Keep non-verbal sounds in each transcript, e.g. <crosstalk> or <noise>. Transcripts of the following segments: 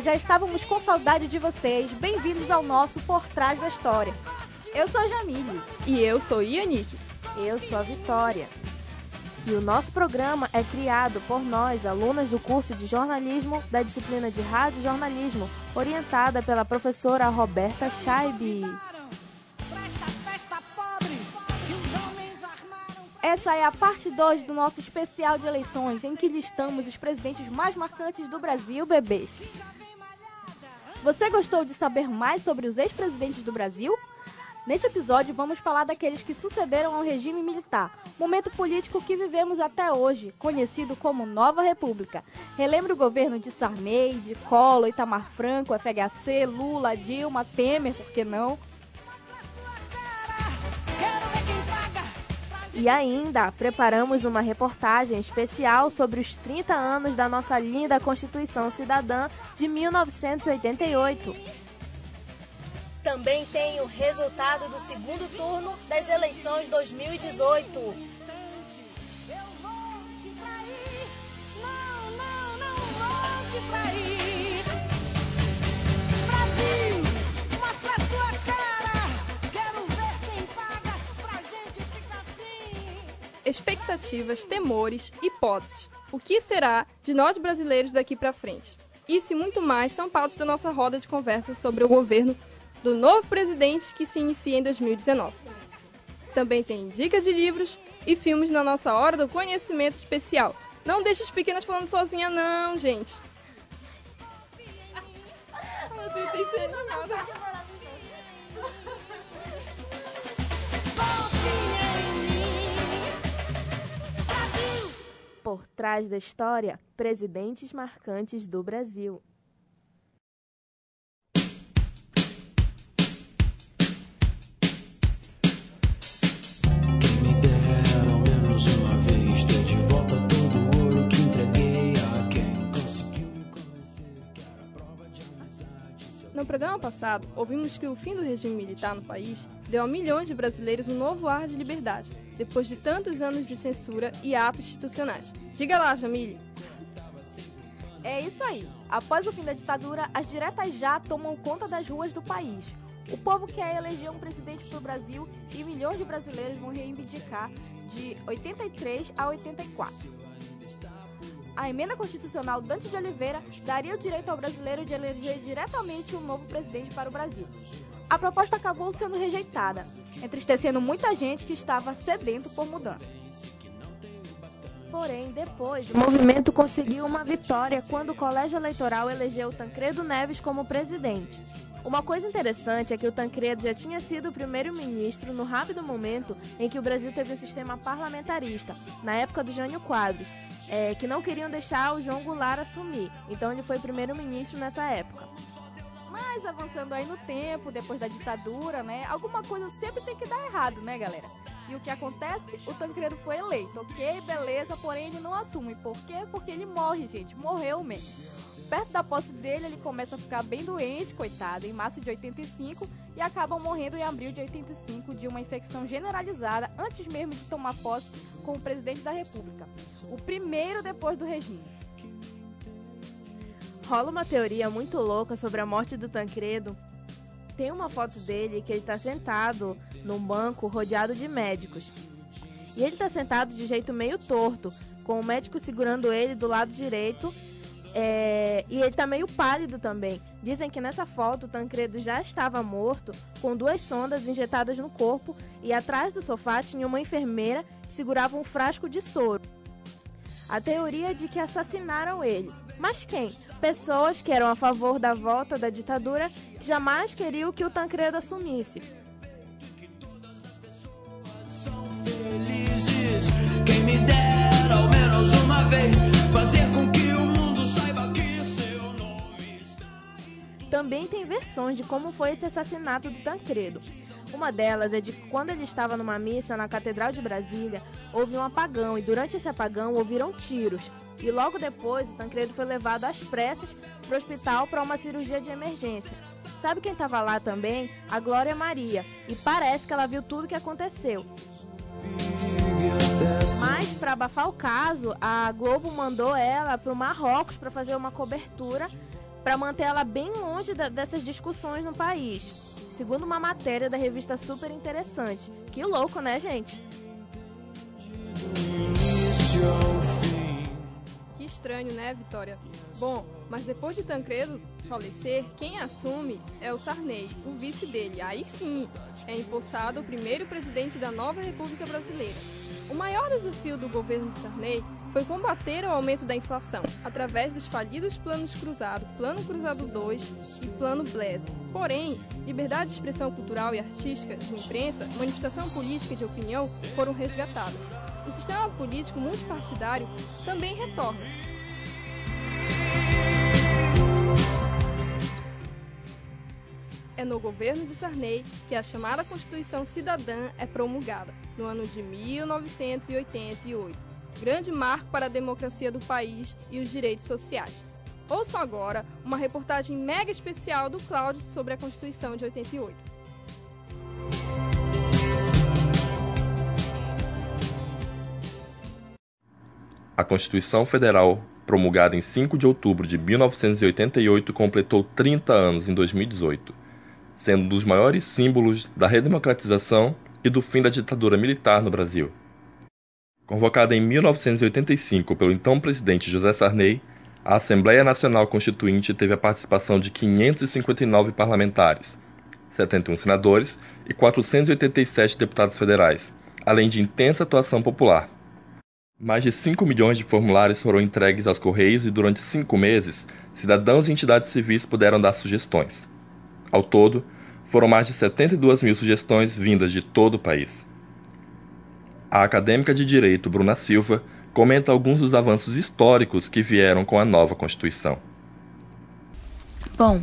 já estávamos com saudade de vocês. Bem-vindos ao nosso Por Trás da História. Eu sou a Jamile. E eu sou Ianique. Eu sou a Vitória. E o nosso programa é criado por nós, alunas do curso de jornalismo da disciplina de rádio jornalismo, orientada pela professora Roberta Scheibe. Essa é a parte 2 do nosso especial de eleições, em que listamos os presidentes mais marcantes do Brasil, bebês. Você gostou de saber mais sobre os ex-presidentes do Brasil? Neste episódio, vamos falar daqueles que sucederam ao regime militar, momento político que vivemos até hoje, conhecido como Nova República. Relembra o governo de Sarney, de Collor, Itamar Franco, FHC, Lula, Dilma, Temer, por que não? E ainda preparamos uma reportagem especial sobre os 30 anos da nossa linda Constituição Cidadã de 1988. Também tem o resultado do segundo turno das eleições 2018. Expectativas, temores, hipóteses. O que será de nós brasileiros daqui para frente? Isso e muito mais são pautas da nossa roda de conversa sobre o governo do novo presidente que se inicia em 2019. Também tem dicas de livros e filmes na nossa Hora do Conhecimento Especial. Não deixe as pequenas falando sozinha, não, gente. <laughs> trás da história, presidentes marcantes do Brasil. No programa passado, ouvimos que o fim do regime militar no país deu a milhões de brasileiros um novo ar de liberdade, depois de tantos anos de censura e atos institucionais. Diga lá, Jamile. É isso aí. Após o fim da ditadura, as diretas já tomam conta das ruas do país. O povo quer eleger um presidente para o Brasil e milhões de brasileiros vão reivindicar de 83 a 84 a emenda constitucional Dante de Oliveira daria o direito ao brasileiro de eleger diretamente um novo presidente para o Brasil. A proposta acabou sendo rejeitada, entristecendo muita gente que estava sedento por mudança. Porém, depois, o movimento conseguiu uma vitória quando o colégio eleitoral elegeu Tancredo Neves como presidente. Uma coisa interessante é que o Tancredo já tinha sido o primeiro-ministro no rápido momento em que o Brasil teve um sistema parlamentarista, na época do Jânio Quadros, é, que não queriam deixar o João Goulart assumir. Então ele foi primeiro-ministro nessa época. Mas avançando aí no tempo, depois da ditadura, né? Alguma coisa sempre tem que dar errado, né, galera? E o que acontece? O Tancredo foi eleito, ok? Beleza, porém ele não assume. Por quê? Porque ele morre, gente. Morreu mesmo. Perto da posse dele, ele começa a ficar bem doente, coitado, em março de 85 e acaba morrendo em abril de 85 de uma infecção generalizada antes mesmo de tomar posse como presidente da República. O primeiro depois do regime. Rola uma teoria muito louca sobre a morte do Tancredo. Tem uma foto dele que ele está sentado num banco rodeado de médicos. E ele está sentado de jeito meio torto, com o médico segurando ele do lado direito é, e ele tá meio pálido também. Dizem que nessa foto o Tancredo já estava morto, com duas sondas injetadas no corpo, e atrás do sofá tinha uma enfermeira que segurava um frasco de soro. A teoria é de que assassinaram ele. Mas quem? Pessoas que eram a favor da volta da ditadura que jamais queriam que o Tancredo assumisse. Quem me dera ao menos uma vez fazer Também tem versões de como foi esse assassinato do Tancredo. Uma delas é de quando ele estava numa missa na Catedral de Brasília, houve um apagão e durante esse apagão ouviram tiros. E logo depois, o Tancredo foi levado às pressas para o hospital para uma cirurgia de emergência. Sabe quem estava lá também? A Glória Maria. E parece que ela viu tudo o que aconteceu. Mas, para abafar o caso, a Globo mandou ela para o Marrocos para fazer uma cobertura para manter ela bem longe da, dessas discussões no país. Segundo uma matéria da revista Super Interessante. Que louco, né, gente? Que estranho, né, Vitória? Bom, mas depois de Tancredo falecer, quem assume é o Sarney, o vice dele. Aí sim, é empossado o primeiro presidente da nova República Brasileira. O maior desafio do governo Sarney foi combater o aumento da inflação através dos falidos planos Cruzado, Plano Cruzado 2 e Plano Blaise. Porém, liberdade de expressão cultural e artística, de imprensa, manifestação política e de opinião foram resgatadas. O sistema político multipartidário também retorna. É no governo de Sarney que a chamada Constituição Cidadã é promulgada, no ano de 1988, grande marco para a democracia do país e os direitos sociais. Ouçam agora uma reportagem mega especial do Cláudio sobre a Constituição de 88. A Constituição Federal, promulgada em 5 de outubro de 1988, completou 30 anos em 2018, sendo um dos maiores símbolos da redemocratização e do fim da ditadura militar no Brasil. Convocada em 1985 pelo então presidente José Sarney, a Assembleia Nacional Constituinte teve a participação de 559 parlamentares, 71 senadores e 487 deputados federais, além de intensa atuação popular. Mais de 5 milhões de formulários foram entregues aos Correios e durante cinco meses, cidadãos e entidades civis puderam dar sugestões. Ao todo, foram mais de 72 mil sugestões vindas de todo o país. A acadêmica de Direito Bruna Silva comenta alguns dos avanços históricos que vieram com a nova Constituição. Bom,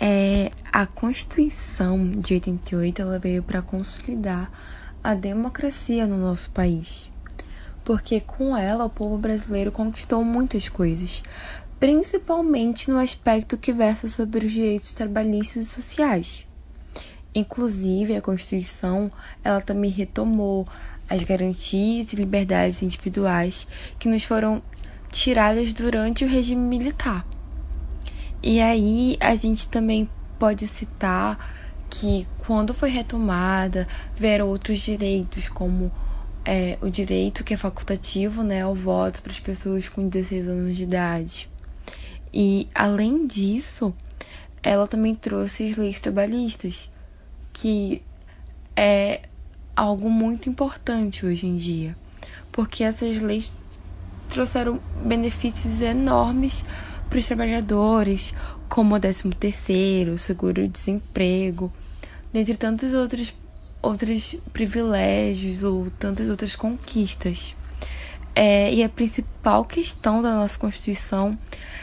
é, a Constituição de 88 ela veio para consolidar a democracia no nosso país. Porque com ela o povo brasileiro conquistou muitas coisas, principalmente no aspecto que versa sobre os direitos trabalhistas e sociais. Inclusive, a Constituição, ela também retomou as garantias e liberdades individuais que nos foram tiradas durante o regime militar. E aí a gente também pode citar que quando foi retomada, vieram outros direitos, como é, o direito que é facultativo né, ao voto para as pessoas com 16 anos de idade. E, além disso, ela também trouxe as leis trabalhistas, que é algo muito importante hoje em dia, porque essas leis trouxeram benefícios enormes para os trabalhadores, como o 13 terceiro, seguro-desemprego, dentre tantos outros outros privilégios ou tantas outras conquistas. É, e a principal questão da nossa Constituição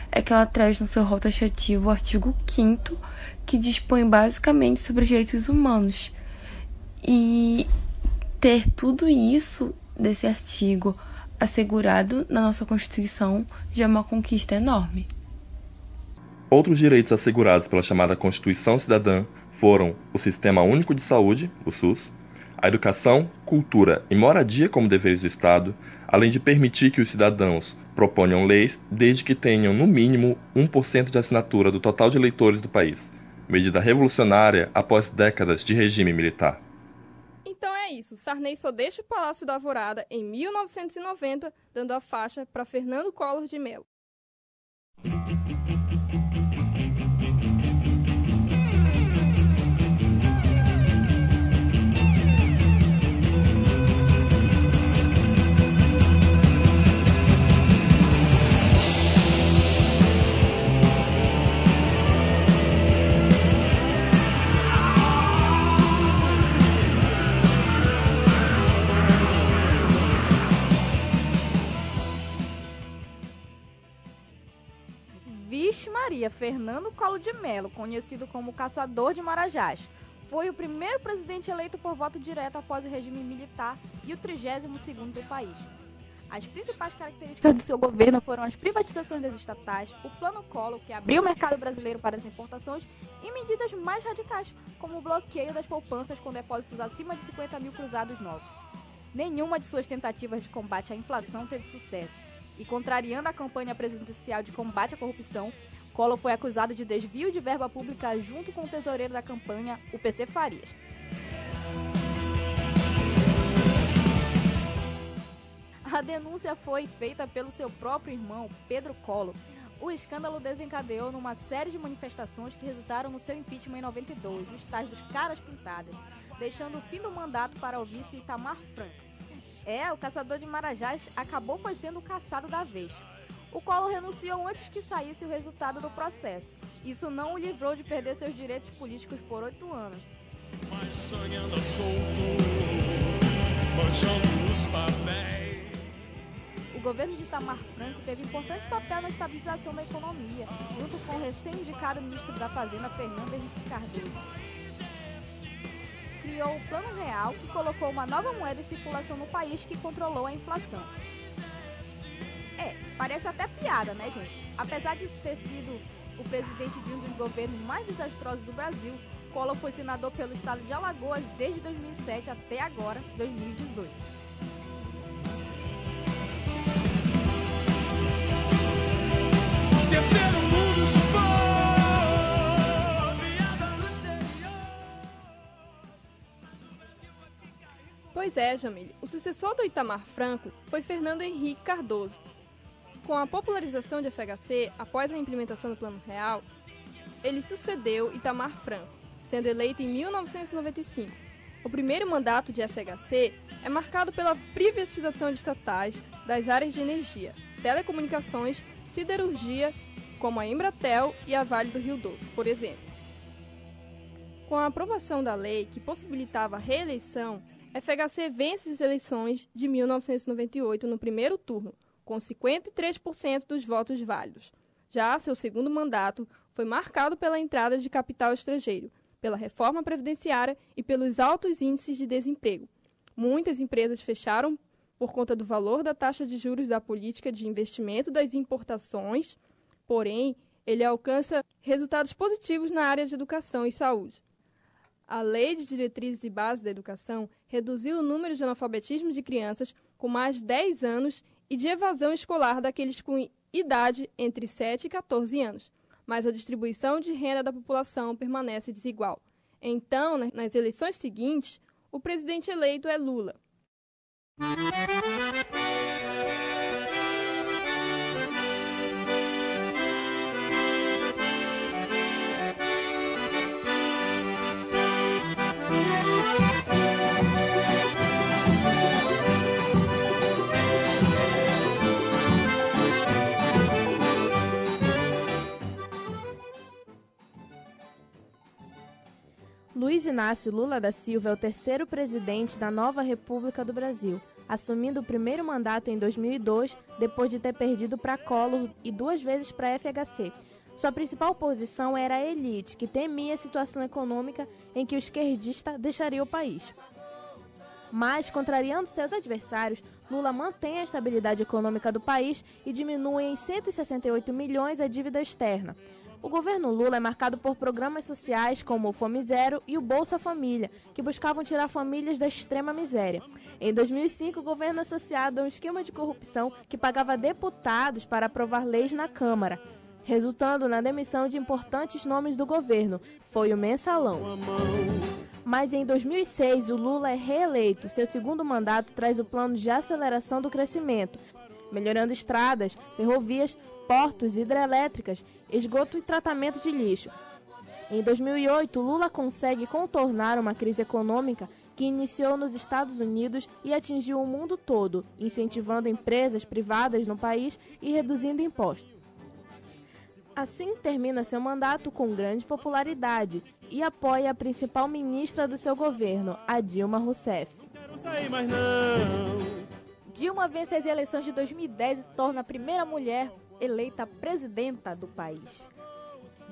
é que ela traz no seu rol taxativo o artigo 5 que dispõe basicamente sobre os direitos humanos. E ter tudo isso desse artigo assegurado na nossa Constituição já é uma conquista enorme. Outros direitos assegurados pela chamada Constituição Cidadã foram o Sistema Único de Saúde, o SUS, a educação, cultura e moradia como deveres do Estado, além de permitir que os cidadãos proponham leis desde que tenham, no mínimo, 1% de assinatura do total de eleitores do país, medida revolucionária após décadas de regime militar. Então é isso, Sarney só deixa o Palácio da Alvorada em 1990, dando a faixa para Fernando Collor de Mello. Maria Fernando Colo de Melo, conhecido como Caçador de Marajás. Foi o primeiro presidente eleito por voto direto após o regime militar e o 32º do país. As principais características do seu governo foram as privatizações das estatais, o Plano Collor, que abriu o mercado brasileiro para as importações, e medidas mais radicais, como o bloqueio das poupanças com depósitos acima de 50 mil cruzados novos. Nenhuma de suas tentativas de combate à inflação teve sucesso, e contrariando a campanha presidencial de combate à corrupção, Collor foi acusado de desvio de verba pública junto com o tesoureiro da campanha, o PC Farias. A denúncia foi feita pelo seu próprio irmão, Pedro Collor. O escândalo desencadeou numa série de manifestações que resultaram no seu impeachment em 92, os tais dos caras pintadas, deixando o fim do mandato para o vice Itamar Franco. É, o caçador de Marajás acabou foi sendo o caçado da vez. O Collor renunciou antes que saísse o resultado do processo. Isso não o livrou de perder seus direitos políticos por oito anos. O governo de Itamar Franco teve importante papel na estabilização da economia, junto com o recém-indicado ministro da Fazenda, Fernando Henrique Cardoso. Criou o Plano Real, que colocou uma nova moeda em circulação no país que controlou a inflação. Parece até piada, né, gente? Apesar de ter sido o presidente de um dos governos mais desastrosos do Brasil, Collor foi senador pelo estado de Alagoas desde 2007 até agora, 2018. Pois é, Jamile. O sucessor do Itamar Franco foi Fernando Henrique Cardoso, com a popularização de FHC após a implementação do Plano Real, ele sucedeu Itamar Franco, sendo eleito em 1995. O primeiro mandato de FHC é marcado pela privatização de estatais das áreas de energia, telecomunicações, siderurgia, como a Embratel e a Vale do Rio Doce, por exemplo. Com a aprovação da lei que possibilitava a reeleição, FHC vence as eleições de 1998 no primeiro turno, com 53% dos votos válidos. Já seu segundo mandato foi marcado pela entrada de capital estrangeiro, pela reforma previdenciária e pelos altos índices de desemprego. Muitas empresas fecharam por conta do valor da taxa de juros da política de investimento das importações, porém, ele alcança resultados positivos na área de educação e saúde. A Lei de Diretrizes e Bases da Educação reduziu o número de analfabetismo de crianças com mais de 10 anos e de evasão escolar daqueles com idade entre 7 e 14 anos, mas a distribuição de renda da população permanece desigual. Então, nas eleições seguintes, o presidente eleito é Lula. Luiz Inácio Lula da Silva é o terceiro presidente da nova República do Brasil, assumindo o primeiro mandato em 2002, depois de ter perdido para Collor e duas vezes para FHC. Sua principal oposição era a elite, que temia a situação econômica em que o esquerdista deixaria o país. Mas, contrariando seus adversários, Lula mantém a estabilidade econômica do país e diminui em 168 milhões a dívida externa. O governo Lula é marcado por programas sociais como o Fome Zero e o Bolsa Família, que buscavam tirar famílias da extrema miséria. Em 2005, o governo associado a um esquema de corrupção que pagava deputados para aprovar leis na Câmara, resultando na demissão de importantes nomes do governo. Foi o mensalão. Mas em 2006, o Lula é reeleito. Seu segundo mandato traz o plano de aceleração do crescimento, melhorando estradas, ferrovias, portos, hidrelétricas, esgoto e tratamento de lixo. Em 2008, Lula consegue contornar uma crise econômica que iniciou nos Estados Unidos e atingiu o mundo todo, incentivando empresas privadas no país e reduzindo impostos. Assim termina seu mandato com grande popularidade e apoia a principal ministra do seu governo, a Dilma Rousseff. Dilma vence as eleições de 2010 e se torna a primeira mulher eleita presidenta do país.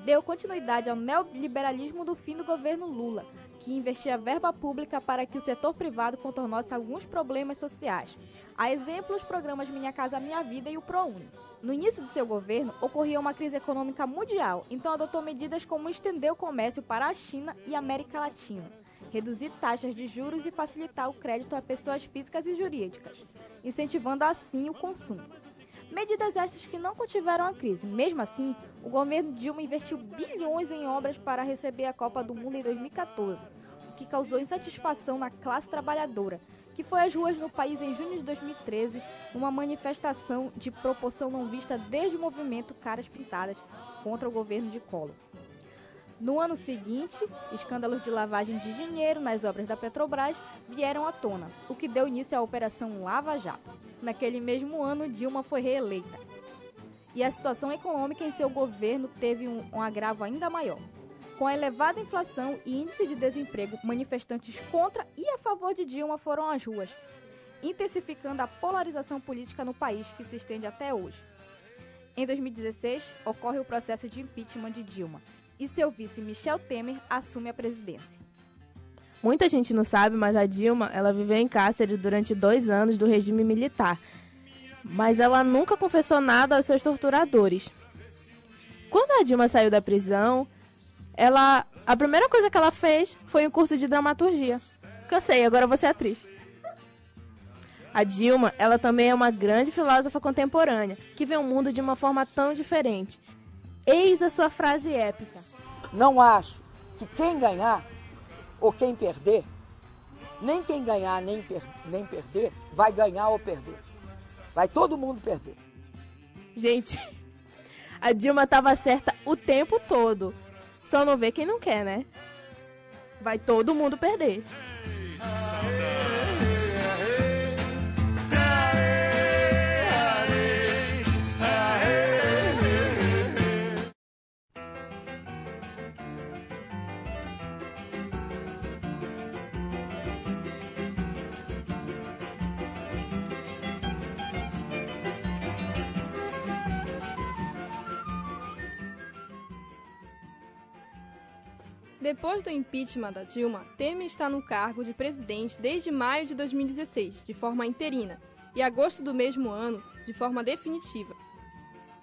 Deu continuidade ao neoliberalismo do fim do governo Lula, que investia verba pública para que o setor privado contornasse alguns problemas sociais. A exemplo, os programas Minha Casa Minha Vida e o ProUni. No início de seu governo, ocorria uma crise econômica mundial, então adotou medidas como estender o comércio para a China e América Latina, reduzir taxas de juros e facilitar o crédito a pessoas físicas e jurídicas, incentivando assim o consumo. Medidas estas que não contiveram a crise. Mesmo assim, o governo Dilma investiu bilhões em obras para receber a Copa do Mundo em 2014, o que causou insatisfação na classe trabalhadora, que foi às ruas no país em junho de 2013, uma manifestação de proporção não vista desde o movimento Caras Pintadas contra o governo de Collor. No ano seguinte, escândalos de lavagem de dinheiro nas obras da Petrobras vieram à tona, o que deu início à Operação Lava Jato. Naquele mesmo ano, Dilma foi reeleita. E a situação econômica em seu governo teve um, um agravo ainda maior. Com a elevada inflação e índice de desemprego, manifestantes contra e a favor de Dilma foram às ruas, intensificando a polarização política no país que se estende até hoje. Em 2016, ocorre o processo de impeachment de Dilma e seu vice Michel Temer assume a presidência. Muita gente não sabe, mas a Dilma ela viveu em cárcere durante dois anos do regime militar. Mas ela nunca confessou nada aos seus torturadores. Quando a Dilma saiu da prisão, ela a primeira coisa que ela fez foi um curso de dramaturgia. Cansei, agora você é atriz. A Dilma, ela também é uma grande filósofa contemporânea, que vê o mundo de uma forma tão diferente. Eis a sua frase épica. Não acho que quem ganhar ou quem perder, nem quem ganhar nem, per nem perder, vai ganhar ou perder. Vai todo mundo perder. Gente, <laughs> a Dilma estava certa o tempo todo. Só não vê quem não quer, né? Vai todo mundo perder. Depois do impeachment da Dilma, Temer está no cargo de presidente desde maio de 2016, de forma interina, e agosto do mesmo ano, de forma definitiva.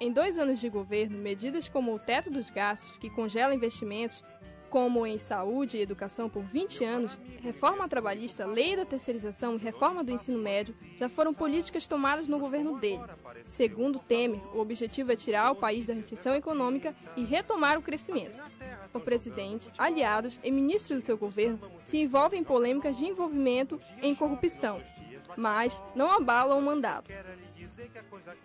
Em dois anos de governo, medidas como o teto dos gastos, que congela investimentos, como em saúde e educação por 20 anos, reforma trabalhista, lei da terceirização e reforma do ensino médio já foram políticas tomadas no governo dele. Segundo Temer, o objetivo é tirar o país da recessão econômica e retomar o crescimento o presidente, aliados e ministros do seu governo se envolvem em polêmicas de envolvimento em corrupção, mas não abalam o mandato,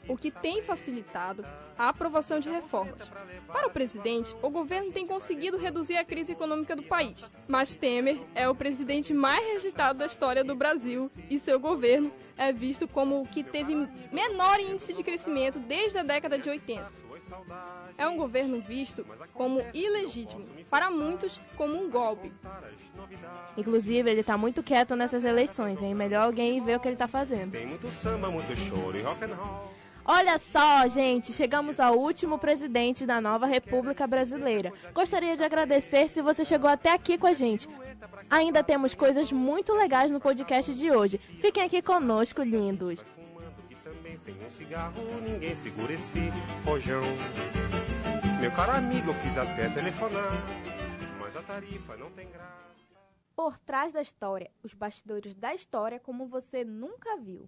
o que tem facilitado a aprovação de reformas. Para o presidente, o governo tem conseguido reduzir a crise econômica do país, mas Temer é o presidente mais rejeitado da história do Brasil e seu governo é visto como o que teve menor índice de crescimento desde a década de 80 é um governo visto como ilegítimo, para muitos, como um golpe. Inclusive, ele está muito quieto nessas eleições, hein? Melhor alguém ver o que ele está fazendo. Tem muito samba, muito choro e rock and roll. Olha só, gente, chegamos ao último presidente da nova República Brasileira. Gostaria de agradecer se você chegou até aqui com a gente. Ainda temos coisas muito legais no podcast de hoje. Fiquem aqui conosco, lindos. Sem um cigarro, ninguém segura esse rojão. Meu caro amigo, eu quis até telefonar, mas a tarifa não tem graça. Por trás da história, os bastidores da história como você nunca viu.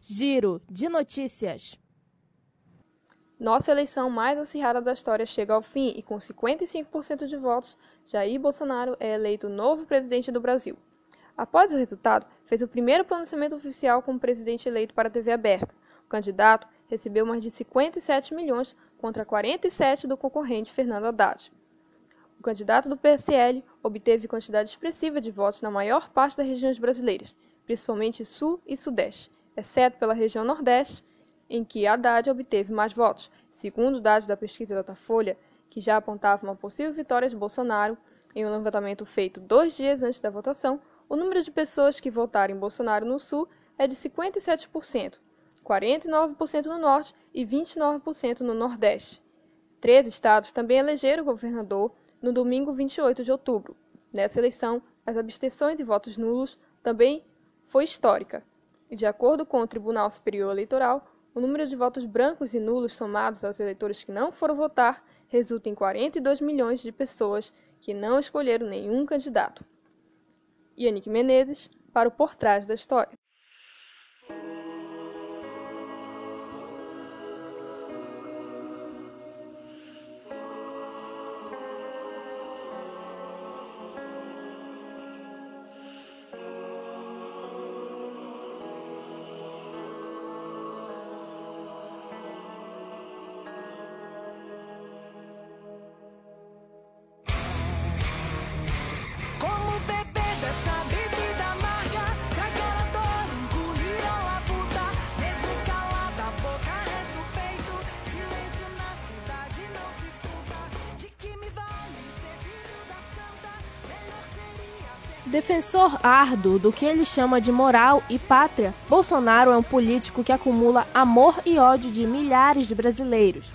Giro de notícias. Nossa eleição mais acirrada da história chega ao fim e com 55% de votos, Jair Bolsonaro é eleito novo presidente do Brasil. Após o resultado, fez o primeiro pronunciamento oficial como presidente eleito para a TV aberta. O candidato recebeu mais de 57 milhões contra 47 do concorrente Fernando Haddad. O candidato do PSL obteve quantidade expressiva de votos na maior parte das regiões brasileiras, principalmente Sul e Sudeste, exceto pela região Nordeste, em que Haddad obteve mais votos, segundo dados da pesquisa Datafolha, que já apontava uma possível vitória de Bolsonaro em um levantamento feito dois dias antes da votação, o número de pessoas que votaram em Bolsonaro no Sul é de 57%, 49% no Norte e 29% no Nordeste. Três estados também elegeram governador no domingo 28 de outubro. Nessa eleição, as abstenções e votos nulos também foi histórica. E de acordo com o Tribunal Superior Eleitoral, o número de votos brancos e nulos somados aos eleitores que não foram votar resulta em 42 milhões de pessoas que não escolheram nenhum candidato. Yannick Menezes, para o Por Trás da História. Defensor árduo do que ele chama de moral e pátria, Bolsonaro é um político que acumula amor e ódio de milhares de brasileiros.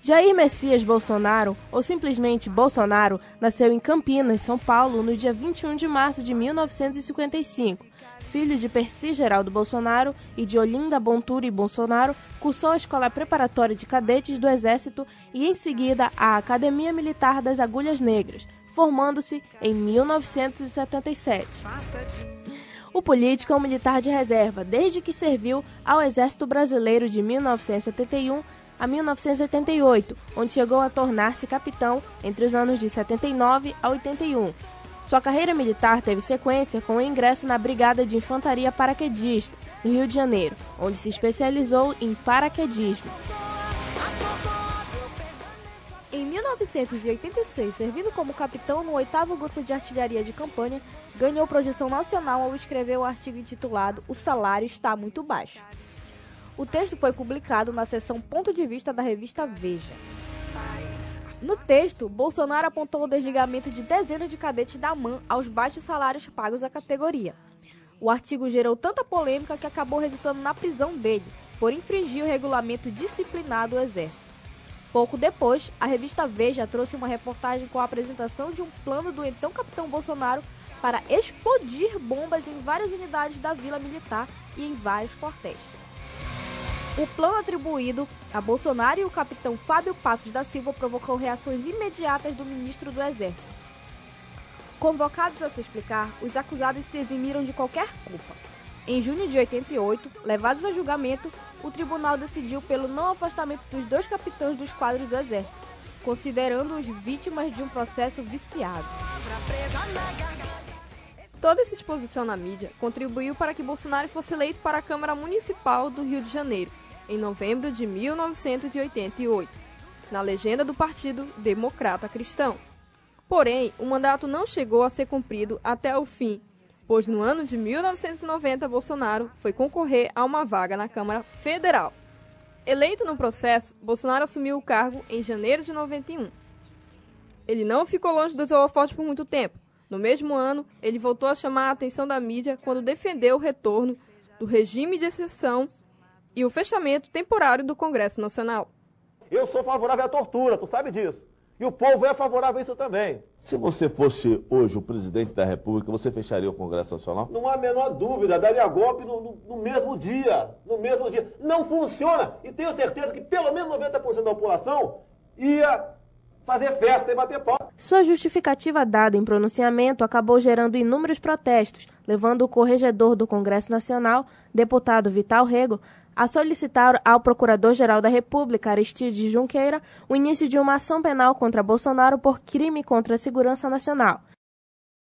Jair Messias Bolsonaro, ou simplesmente Bolsonaro, nasceu em Campinas, São Paulo, no dia 21 de março de 1955. Filho de Percy Geraldo Bolsonaro e de Olinda Bontura e Bolsonaro, cursou a Escola Preparatória de Cadetes do Exército e, em seguida, a Academia Militar das Agulhas Negras, formando-se em 1977. O político é um militar de reserva, desde que serviu ao Exército Brasileiro de 1971 a 1988, onde chegou a tornar-se capitão entre os anos de 79 a 81. Sua carreira militar teve sequência com o ingresso na Brigada de Infantaria Paraquedista, no Rio de Janeiro, onde se especializou em paraquedismo. 1986, servindo como capitão no 8 Grupo de Artilharia de Campanha, ganhou projeção nacional ao escrever o artigo intitulado O Salário Está Muito Baixo. O texto foi publicado na seção Ponto de Vista da revista Veja. No texto, Bolsonaro apontou o desligamento de dezenas de cadetes da MAN aos baixos salários pagos à categoria. O artigo gerou tanta polêmica que acabou resultando na prisão dele, por infringir o regulamento disciplinar do Exército. Pouco depois, a revista Veja trouxe uma reportagem com a apresentação de um plano do então capitão Bolsonaro para explodir bombas em várias unidades da Vila Militar e em vários quartéis. O plano atribuído a Bolsonaro e o capitão Fábio Passos da Silva provocou reações imediatas do ministro do Exército. Convocados a se explicar, os acusados se eximiram de qualquer culpa. Em junho de 88, levados a julgamento, o tribunal decidiu pelo não afastamento dos dois capitães dos quadros do Exército, considerando-os vítimas de um processo viciado. Toda essa exposição na mídia contribuiu para que Bolsonaro fosse eleito para a Câmara Municipal do Rio de Janeiro, em novembro de 1988, na legenda do Partido Democrata Cristão. Porém, o mandato não chegou a ser cumprido até o fim, pois no ano de 1990 Bolsonaro foi concorrer a uma vaga na Câmara Federal. Eleito no processo, Bolsonaro assumiu o cargo em janeiro de 91. Ele não ficou longe dos holofotes por muito tempo, no mesmo ano, ele voltou a chamar a atenção da mídia quando defendeu o retorno do regime de exceção e o fechamento temporário do Congresso Nacional. Eu sou favorável à tortura, tu sabe disso. E o povo é favorável a isso também. Se você fosse hoje o presidente da República, você fecharia o Congresso Nacional? Não há a menor dúvida, daria golpe no, no, no mesmo dia. No mesmo dia. Não funciona. E tenho certeza que pelo menos 90% da população ia fazer festa e bater pau. Sua justificativa dada em pronunciamento acabou gerando inúmeros protestos, levando o corregedor do Congresso Nacional, deputado Vital Rego, a solicitar ao Procurador-Geral da República, Aristide Junqueira, o início de uma ação penal contra Bolsonaro por crime contra a segurança nacional.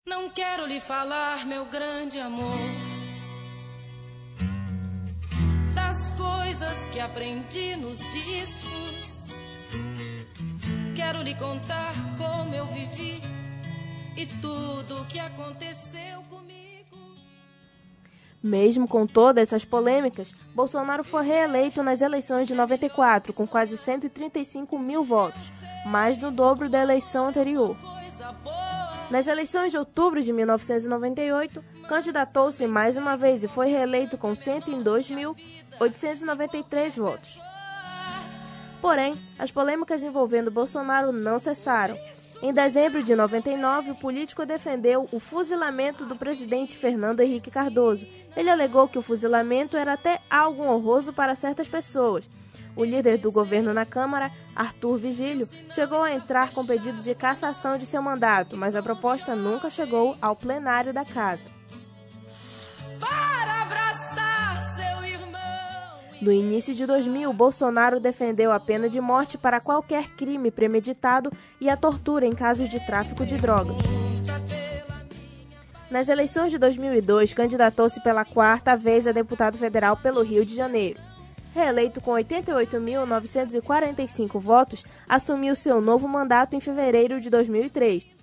Não quero lhe falar, meu grande amor, das coisas que aprendi nos discos Quero lhe contar como eu vivi e tudo o que aconteceu comigo. Mesmo com todas essas polêmicas, Bolsonaro foi reeleito nas eleições de 94 com quase 135 mil votos, mais do dobro da eleição anterior. Nas eleições de outubro de 1998, candidatou-se mais uma vez e foi reeleito com 102.893 votos. Porém, as polêmicas envolvendo Bolsonaro não cessaram. Em dezembro de 99, o político defendeu o fuzilamento do presidente Fernando Henrique Cardoso. Ele alegou que o fuzilamento era até algo honroso para certas pessoas. O líder do governo na Câmara, Arthur Vigílio, chegou a entrar com pedido de cassação de seu mandato, mas a proposta nunca chegou ao plenário da casa. No início de 2000, Bolsonaro defendeu a pena de morte para qualquer crime premeditado e a tortura em casos de tráfico de drogas. Nas eleições de 2002, candidatou-se pela quarta vez a deputado federal pelo Rio de Janeiro. Reeleito com 88.945 votos, assumiu seu novo mandato em fevereiro de 2003.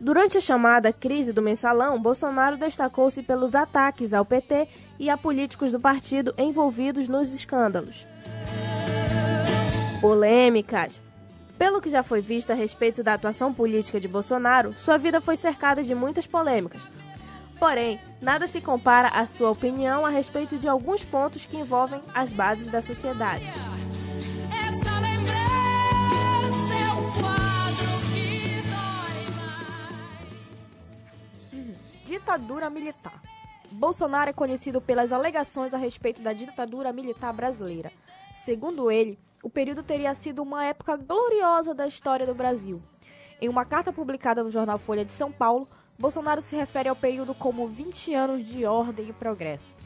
Durante a chamada crise do mensalão, Bolsonaro destacou-se pelos ataques ao PT e a políticos do partido envolvidos nos escândalos. Polêmicas. Pelo que já foi visto a respeito da atuação política de Bolsonaro, sua vida foi cercada de muitas polêmicas. Porém, nada se compara à sua opinião a respeito de alguns pontos que envolvem as bases da sociedade. Ditadura militar. Bolsonaro é conhecido pelas alegações a respeito da ditadura militar brasileira. Segundo ele, o período teria sido uma época gloriosa da história do Brasil. Em uma carta publicada no jornal Folha de São Paulo, Bolsonaro se refere ao período como 20 anos de ordem e progresso.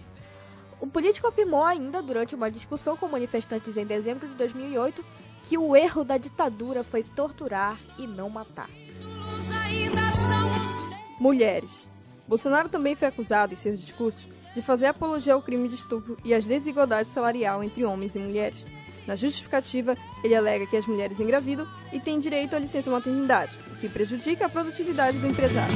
O político afirmou ainda, durante uma discussão com manifestantes em dezembro de 2008, que o erro da ditadura foi torturar e não matar. Mulheres. Bolsonaro também foi acusado, em seus discursos, de fazer apologia ao crime de estupro e às desigualdades salarial entre homens e mulheres. Na justificativa, ele alega que as mulheres engravidam e têm direito à licença maternidade, o que prejudica a produtividade do empresário.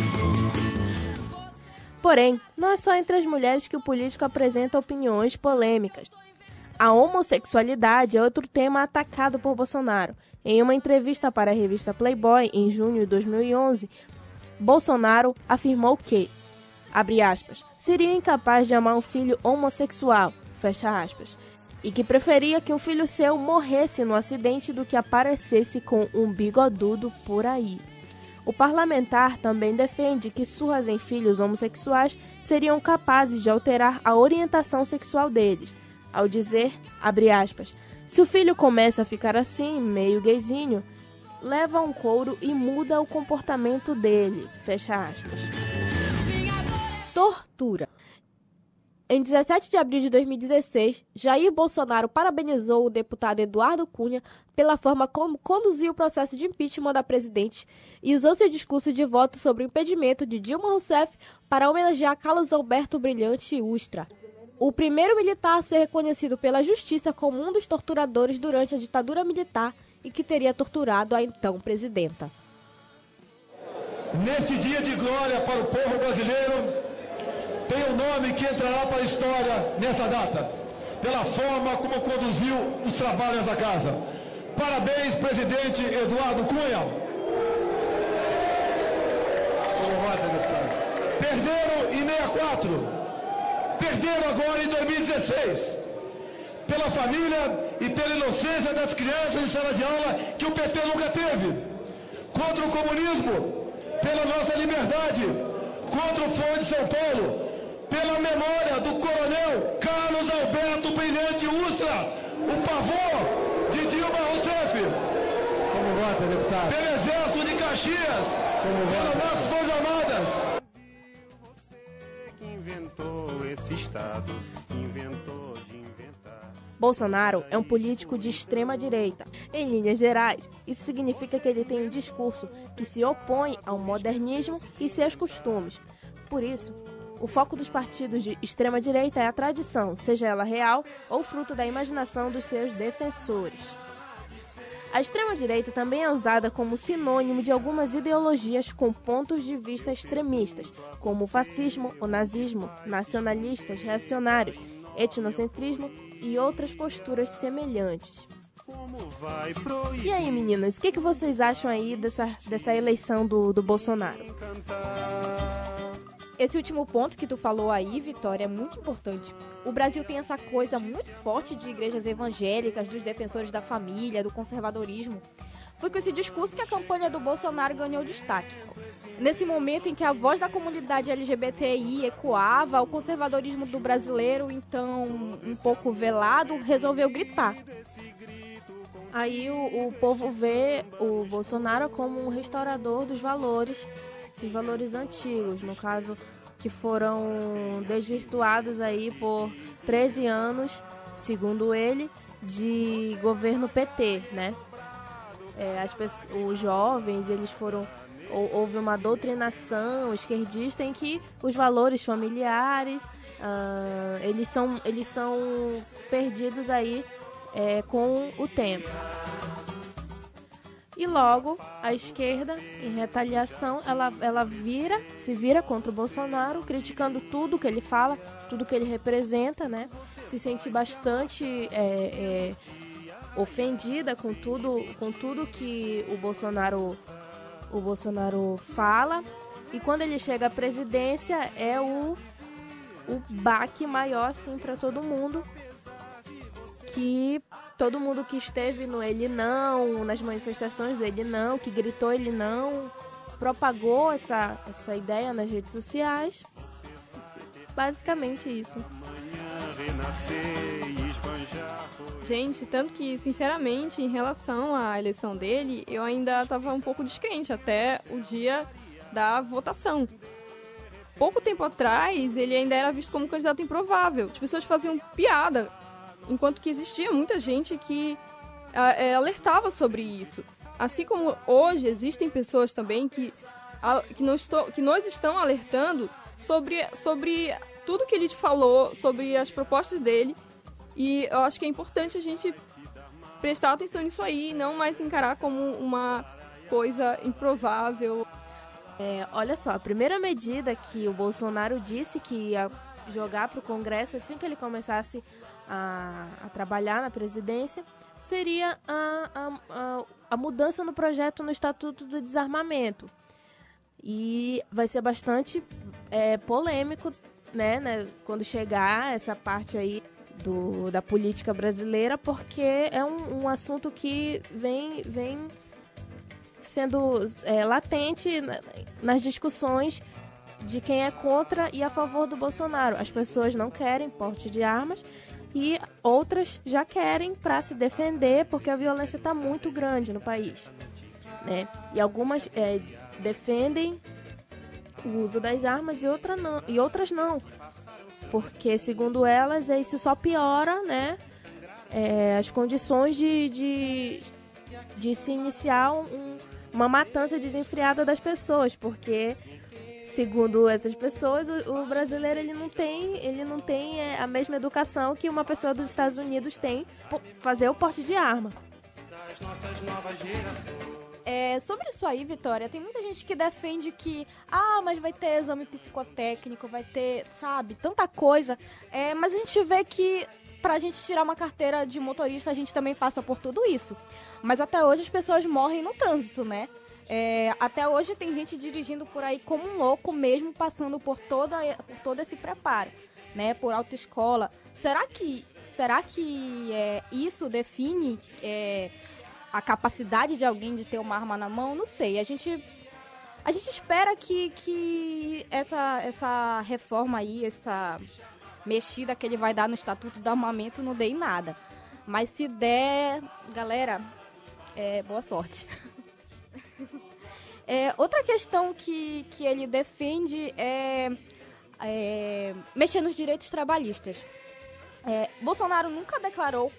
Porém, não é só entre as mulheres que o político apresenta opiniões polêmicas. A homossexualidade é outro tema atacado por Bolsonaro. Em uma entrevista para a revista Playboy em junho de 2011, Bolsonaro afirmou que, abre aspas, seria incapaz de amar um filho homossexual, fecha aspas, e que preferia que um filho seu morresse no acidente do que aparecesse com um bigodudo por aí. O parlamentar também defende que surras em filhos homossexuais seriam capazes de alterar a orientação sexual deles, ao dizer, abre aspas, se o filho começa a ficar assim, meio gayzinho, leva um couro e muda o comportamento dele, fecha aspas. Tortura. Em 17 de abril de 2016, Jair Bolsonaro parabenizou o deputado Eduardo Cunha pela forma como conduziu o processo de impeachment da presidente e usou seu discurso de voto sobre o impedimento de Dilma Rousseff para homenagear Carlos Alberto Brilhante Ustra, o primeiro militar a ser reconhecido pela justiça como um dos torturadores durante a ditadura militar e que teria torturado a então presidenta. Nesse dia de glória para o povo brasileiro, tem um nome que entrará para a história nessa data, pela forma como conduziu os trabalhos da casa. Parabéns, presidente Eduardo Cunha. Perderam em 64, perderam agora em 2016. Pela família e pela inocência das crianças em sala de aula que o PT nunca teve. Contra o comunismo, pela nossa liberdade. Contra o Fórum de São Paulo, pela memória do coronel Carlos Alberto Brilhante Ustra, o pavor de Dilma Rousseff. Como vota, deputado? Pelo Exército de Caxias, pelas nossas Forças Armadas. que inventou esse Estado, inventou. Bolsonaro é um político de extrema direita. Em linhas gerais, isso significa que ele tem um discurso que se opõe ao modernismo e seus costumes. Por isso, o foco dos partidos de extrema direita é a tradição, seja ela real ou fruto da imaginação dos seus defensores. A extrema-direita também é usada como sinônimo de algumas ideologias com pontos de vista extremistas, como o fascismo, o nazismo, nacionalistas, reacionários, etnocentrismo e outras posturas semelhantes. E aí, meninas, o que, que vocês acham aí dessa, dessa eleição do, do Bolsonaro? Esse último ponto que tu falou aí, Vitória, é muito importante. O Brasil tem essa coisa muito forte de igrejas evangélicas, dos defensores da família, do conservadorismo. Foi com esse discurso que a campanha do Bolsonaro ganhou destaque. Nesse momento em que a voz da comunidade LGBTI ecoava, o conservadorismo do brasileiro, então um pouco velado, resolveu gritar. Aí o, o povo vê o Bolsonaro como um restaurador dos valores, dos valores antigos, no caso que foram desvirtuados aí por 13 anos, segundo ele, de governo PT, né? É, as pessoas, os jovens, eles foram hou- houve uma doutrinação esquerdista em que os valores familiares ah, eles são eles são perdidos aí é, com o tempo. E logo a esquerda, em retaliação, ela, ela vira, se vira contra o Bolsonaro, criticando tudo que ele fala, tudo que ele representa, né? Se sente bastante é, é, ofendida com tudo, com tudo que o Bolsonaro, o Bolsonaro fala. E quando ele chega à presidência é o, o baque maior assim para todo mundo. Que todo mundo que esteve no Ele Não, nas manifestações do Ele Não, que gritou Ele Não, propagou essa, essa ideia nas redes sociais. Basicamente isso. Gente, tanto que, sinceramente, em relação à eleição dele, eu ainda estava um pouco descrente até o dia da votação. Pouco tempo atrás, ele ainda era visto como um candidato improvável. As pessoas faziam piada, enquanto que existia muita gente que é, alertava sobre isso. Assim como hoje existem pessoas também que, que, não estou, que nós estão alertando sobre, sobre tudo que ele te falou, sobre as propostas dele e eu acho que é importante a gente prestar atenção nisso aí, não mais encarar como uma coisa improvável. É, olha só, a primeira medida que o Bolsonaro disse que ia jogar para o Congresso assim que ele começasse a, a trabalhar na presidência seria a, a, a, a mudança no projeto no Estatuto do Desarmamento. E vai ser bastante é, polêmico, né, né, quando chegar essa parte aí do, da política brasileira, porque é um, um assunto que vem, vem sendo é, latente nas discussões de quem é contra e a favor do Bolsonaro. As pessoas não querem porte de armas e outras já querem para se defender porque a violência está muito grande no país. Né? E algumas é, defendem o uso das armas e, outra não, e outras não. Porque segundo elas isso só piora, né, é, as condições de, de, de se iniciar um, uma matança desenfreada das pessoas, porque segundo essas pessoas o, o brasileiro ele não tem ele não tem é, a mesma educação que uma pessoa dos Estados Unidos tem fazer o porte de arma. É, sobre isso aí, Vitória, tem muita gente que defende que, ah, mas vai ter exame psicotécnico, vai ter, sabe, tanta coisa. É, mas a gente vê que pra gente tirar uma carteira de motorista, a gente também passa por tudo isso. Mas até hoje as pessoas morrem no trânsito, né? É, até hoje tem gente dirigindo por aí como um louco, mesmo passando por, toda, por todo esse preparo, né? Por autoescola. Será que, será que é, isso define é, a capacidade de alguém de ter uma arma na mão, não sei. A gente a gente espera que, que essa, essa reforma aí, essa mexida que ele vai dar no Estatuto do Armamento não dê em nada. Mas se der, galera, é, boa sorte. <laughs> é, outra questão que, que ele defende é, é mexer nos direitos trabalhistas. É, Bolsonaro nunca declarou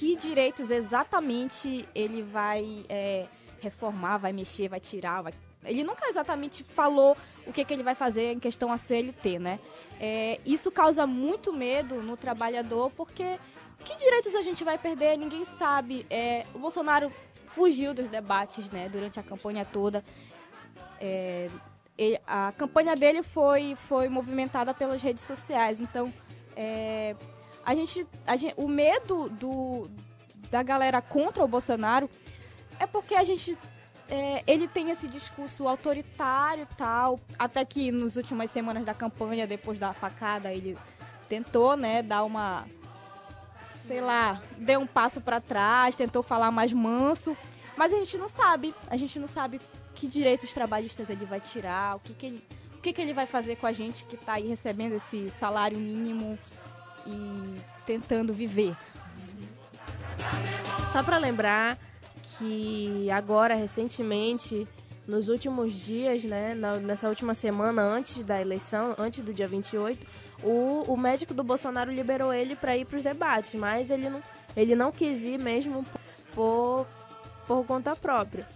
que direitos exatamente ele vai é, reformar, vai mexer, vai tirar, vai... Ele nunca exatamente falou o que, que ele vai fazer em questão a CLT, né? É, isso causa muito medo no trabalhador, porque que direitos a gente vai perder? Ninguém sabe. É, o Bolsonaro fugiu dos debates, né, durante a campanha toda. É, a campanha dele foi, foi movimentada pelas redes sociais, então é, a gente, a gente, o medo do, da galera contra o Bolsonaro é porque a gente é, ele tem esse discurso autoritário tal, até que nas últimas semanas da campanha, depois da facada, ele tentou, né, dar uma sei lá, deu um passo para trás, tentou falar mais manso, mas a gente não sabe, a gente não sabe que direitos trabalhistas ele vai tirar, o que que ele, o que que ele vai fazer com a gente que está aí recebendo esse salário mínimo e tentando viver. Só para lembrar que agora, recentemente, nos últimos dias, né, nessa última semana antes da eleição, antes do dia 28, o, o médico do Bolsonaro liberou ele para ir para os debates, mas ele não, ele não quis ir mesmo por, por conta própria.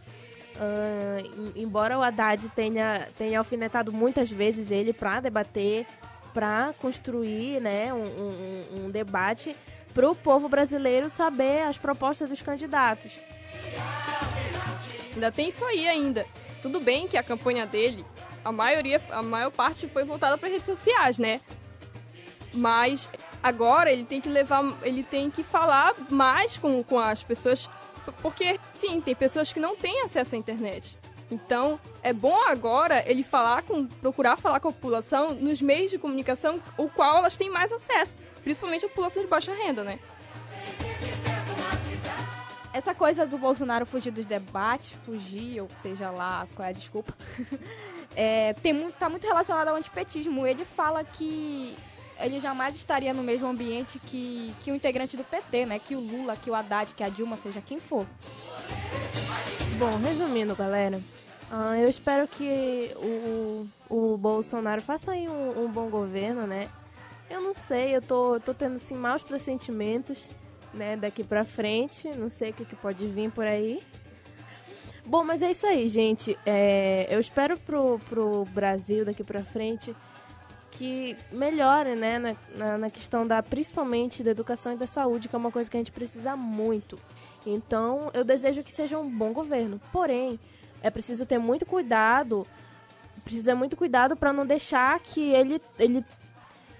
Uh, embora o Haddad tenha, tenha alfinetado muitas vezes ele para debater, para construir né, um, um, um debate para o povo brasileiro saber as propostas dos candidatos. Ainda tem isso aí ainda. Tudo bem que a campanha dele, a maioria, a maior parte foi voltada para redes sociais, né? Mas agora ele tem que levar, ele tem que falar mais com, com as pessoas, porque sim, tem pessoas que não têm acesso à internet. Então, é bom agora ele falar com, procurar falar com a população nos meios de comunicação o qual elas têm mais acesso, principalmente a população de baixa renda, né? Essa coisa do Bolsonaro fugir dos debates, fugir, ou seja lá qual é a desculpa, <laughs> é, tem tá muito relacionado ao antipetismo. Ele fala que ele jamais estaria no mesmo ambiente que, que o integrante do PT, né? Que o Lula, que o Haddad, que a Dilma, seja quem for. Bom, resumindo, galera, uh, eu espero que o, o Bolsonaro faça aí um, um, bom governo, né? Eu não sei, eu tô, tô tendo assim maus pressentimentos, né, daqui pra frente, não sei o que, que pode vir por aí. Bom, mas é isso aí, gente. É, eu espero pro, pro Brasil daqui pra frente que melhore, né, na, na, na questão da, principalmente da educação e da saúde, que é uma coisa que a gente precisa muito. Então, eu desejo que seja um bom governo. Porém, é preciso ter muito cuidado, precisa muito cuidado para não deixar que ele ele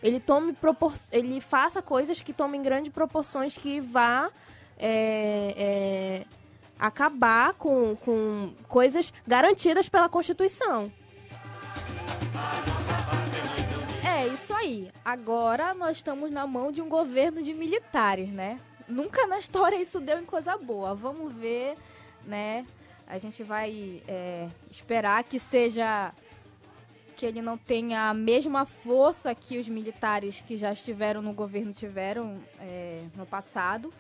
ele tome propor ele faça coisas que tomem grandes proporções que vá é, é, acabar com, com coisas garantidas pela Constituição. É isso aí. Agora nós estamos na mão de um governo de militares, né? nunca na história isso deu em coisa boa. Vamos ver, né? A gente vai é, esperar que seja que ele não tenha a mesma força que os militares que já estiveram no governo tiveram é, no passado.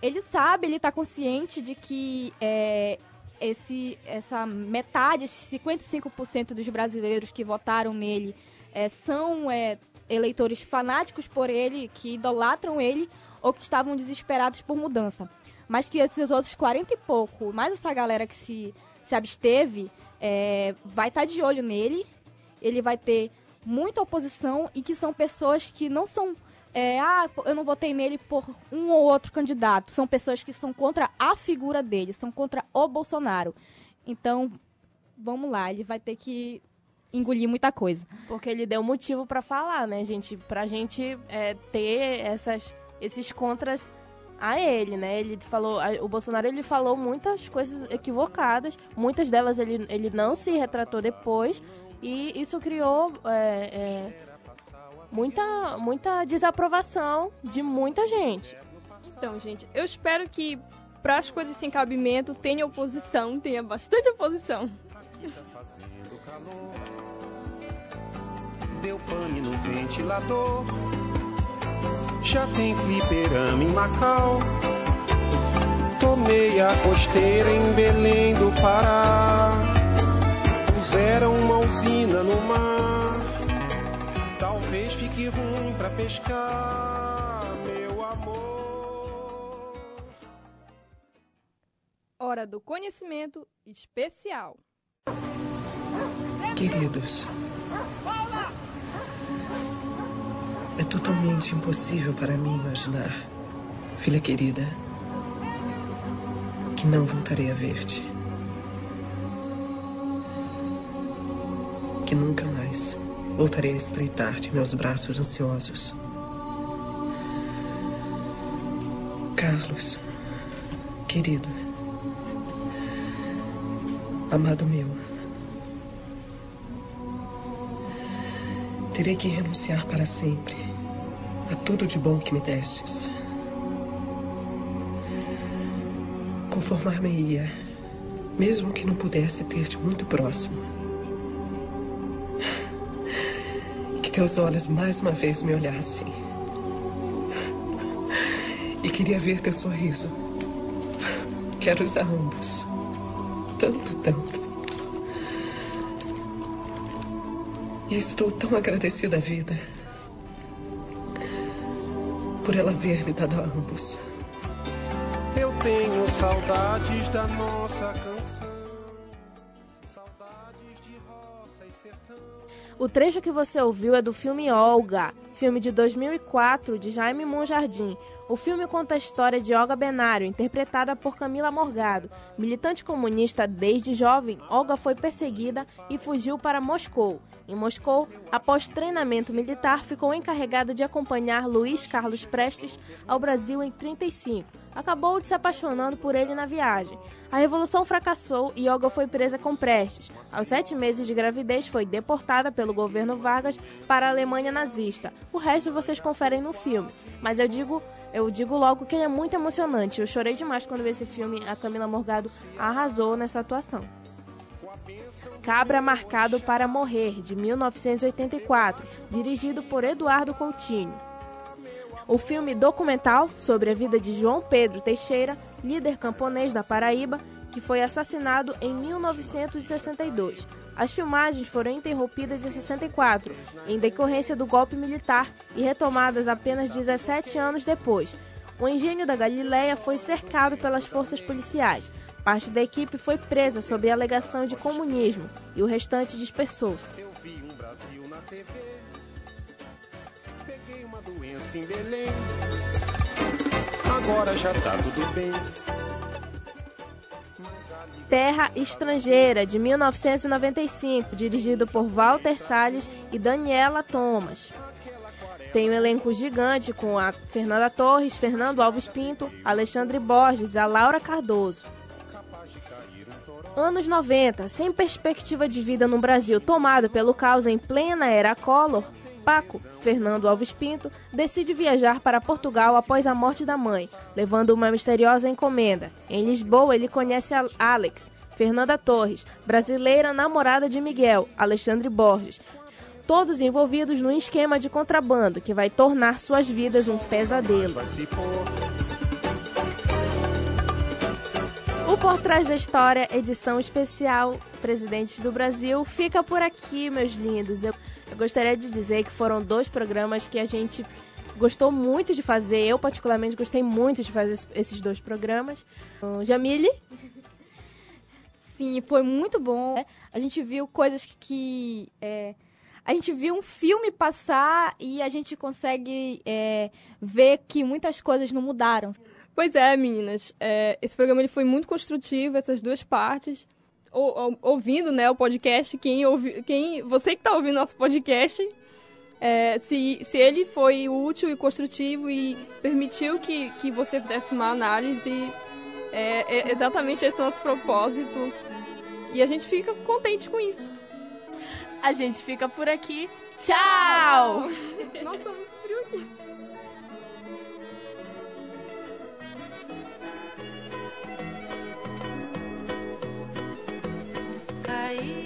Ele sabe, ele está consciente de que é, esse, essa metade, esses 55% dos brasileiros que votaram nele é, são é, eleitores fanáticos por ele, que idolatram ele, ou que estavam desesperados por mudança. Mas que esses outros 40 e pouco, mais essa galera que se, se absteve, é, vai estar tá de olho nele, ele vai ter muita oposição e que são pessoas que não são. É, ah, eu não votei nele por um ou outro candidato. São pessoas que são contra a figura dele, são contra o Bolsonaro. Então, vamos lá, ele vai ter que engolir muita coisa. Porque ele deu motivo para falar, né, gente? Pra gente é, ter essas esses contras a ele, né? Ele falou, o Bolsonaro ele falou muitas coisas equivocadas, muitas delas ele, ele não se retratou depois e isso criou é, é, muita muita desaprovação de muita gente. Então, gente, eu espero que para as coisas sem cabimento tenha oposição, tenha bastante oposição. Deu pane no ventilador já tem fliperama em Macau. Tomei a costeira em Belém do Pará. Puseram uma usina no mar. Talvez fique ruim pra pescar, meu amor. Hora do conhecimento especial. Queridos, É totalmente impossível para mim imaginar, filha querida, que não voltarei a ver-te. Que nunca mais voltarei a estreitar-te meus braços ansiosos. Carlos, querido, amado meu, terei que renunciar para sempre a tudo de bom que me destes. Conformar-me-ia, mesmo que não pudesse ter-te muito próximo. Que teus olhos mais uma vez me olhassem. E queria ver teu sorriso. Quero-os a ambos. Tanto, tanto. E estou tão agradecida à vida por ela ver me dado a ambos. Eu tenho saudades da nossa canção. Saudades de roça e sertão. O trecho que você ouviu é do filme Olga, filme de 2004 de Jaime Monjardim. O filme conta a história de Olga Benário, interpretada por Camila Morgado. Militante comunista desde jovem, Olga foi perseguida e fugiu para Moscou. Em Moscou, após treinamento militar, ficou encarregada de acompanhar Luiz Carlos Prestes ao Brasil em 35. Acabou de se apaixonando por ele na viagem. A revolução fracassou e Olga foi presa com Prestes. Aos sete meses de gravidez, foi deportada pelo governo Vargas para a Alemanha nazista. O resto vocês conferem no filme. Mas eu digo eu digo logo que ele é muito emocionante. Eu chorei demais quando vi esse filme. A Camila Morgado arrasou nessa atuação. Cabra Marcado para Morrer, de 1984, dirigido por Eduardo Coutinho. O filme documental sobre a vida de João Pedro Teixeira, líder camponês da Paraíba, que foi assassinado em 1962. As filmagens foram interrompidas em 64, em decorrência do golpe militar, e retomadas apenas 17 anos depois. O engenho da Galileia foi cercado pelas forças policiais. Parte da equipe foi presa sob a alegação de comunismo e o restante dispersou-se. Terra Estrangeira, de 1995, dirigido por Walter Salles e Daniela Thomas. Tem um elenco gigante com a Fernanda Torres, Fernando Alves Pinto, Alexandre Borges e a Laura Cardoso. Anos 90, sem perspectiva de vida no Brasil tomado pelo caos em plena era Collor, Paco, Fernando Alves Pinto, decide viajar para Portugal após a morte da mãe, levando uma misteriosa encomenda. Em Lisboa, ele conhece Alex, Fernanda Torres, brasileira namorada de Miguel, Alexandre Borges, todos envolvidos num esquema de contrabando que vai tornar suas vidas um pesadelo. O Por Trás da História, edição especial Presidentes do Brasil, fica por aqui, meus lindos. Eu, eu gostaria de dizer que foram dois programas que a gente gostou muito de fazer. Eu, particularmente, gostei muito de fazer esses dois programas. Jamile? Sim, foi muito bom. A gente viu coisas que. que é, a gente viu um filme passar e a gente consegue é, ver que muitas coisas não mudaram. Pois é, meninas. É, esse programa ele foi muito construtivo, essas duas partes. Ou, ou, ouvindo né, o podcast, quem ouvi, quem, você que está ouvindo nosso podcast, é, se, se ele foi útil e construtivo e permitiu que, que você fizesse uma análise, é, é exatamente esse é o nosso propósito. E a gente fica contente com isso. A gente fica por aqui. Tchau! Nossa, Bahia.